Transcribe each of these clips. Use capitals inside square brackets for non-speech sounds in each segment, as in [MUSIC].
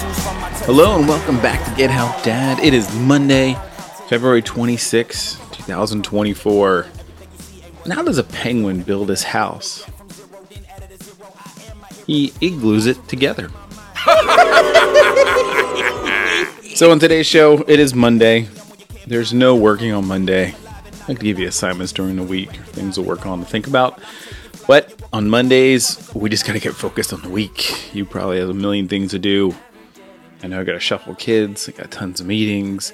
Hello and welcome back to Get Help Dad. It is Monday, February 26, 2024. And how does a penguin build his house? He igloos it together. [LAUGHS] so, on today's show, it is Monday. There's no working on Monday. I can give you assignments during the week, things to work on to think about. But on Mondays, we just got to get focused on the week. You probably have a million things to do. I know I got to shuffle kids, I got tons of meetings,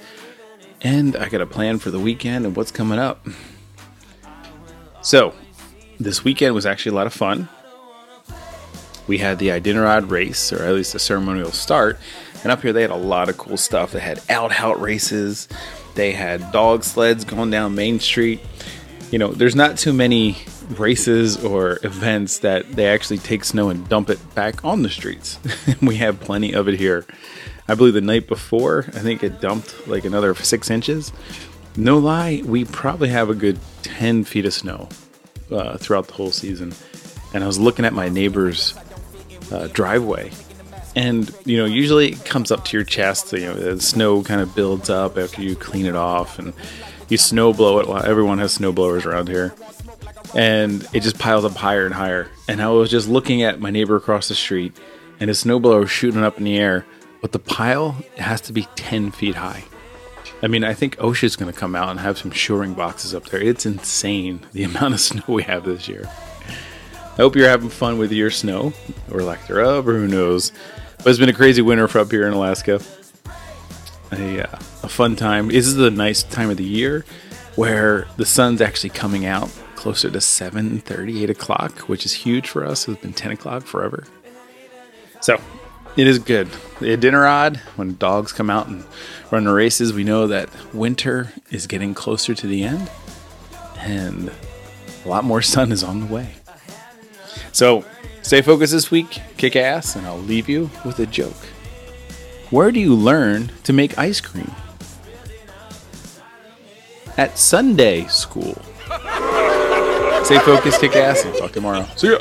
and I got a plan for the weekend and what's coming up. So, this weekend was actually a lot of fun. We had the Iditarod race, or at least the ceremonial start, and up here they had a lot of cool stuff. They had out-out races, they had dog sleds going down Main Street. You know, there's not too many races or events that they actually take snow and dump it back on the streets. [LAUGHS] we have plenty of it here. I believe the night before, I think it dumped like another six inches. No lie, we probably have a good 10 feet of snow uh, throughout the whole season. And I was looking at my neighbor's uh, driveway. And, you know, usually it comes up to your chest. You know, the snow kind of builds up after you clean it off and you snow blow it. Well, everyone has snow blowers around here and it just piles up higher and higher. And I was just looking at my neighbor across the street, and his snowblower was shooting up in the air, but the pile has to be 10 feet high. I mean, I think OSHA's going to come out and have some shoring boxes up there. It's insane the [LAUGHS] amount of snow we have this year. I hope you're having fun with your snow, or lack thereof, or who knows. But it's been a crazy winter for up here in Alaska. A, uh, a fun time. This is a nice time of the year where the sun's actually coming out closer to 7 30, 8 o'clock, which is huge for us. It's been 10 o'clock forever. So it is good. The Iditarod, when dogs come out and run the races, we know that winter is getting closer to the end and a lot more sun is on the way. So stay focused this week, kick ass, and I'll leave you with a joke. Where do you learn to make ice cream? At Sunday school. Stay focused, kick ass, and talk tomorrow. See ya.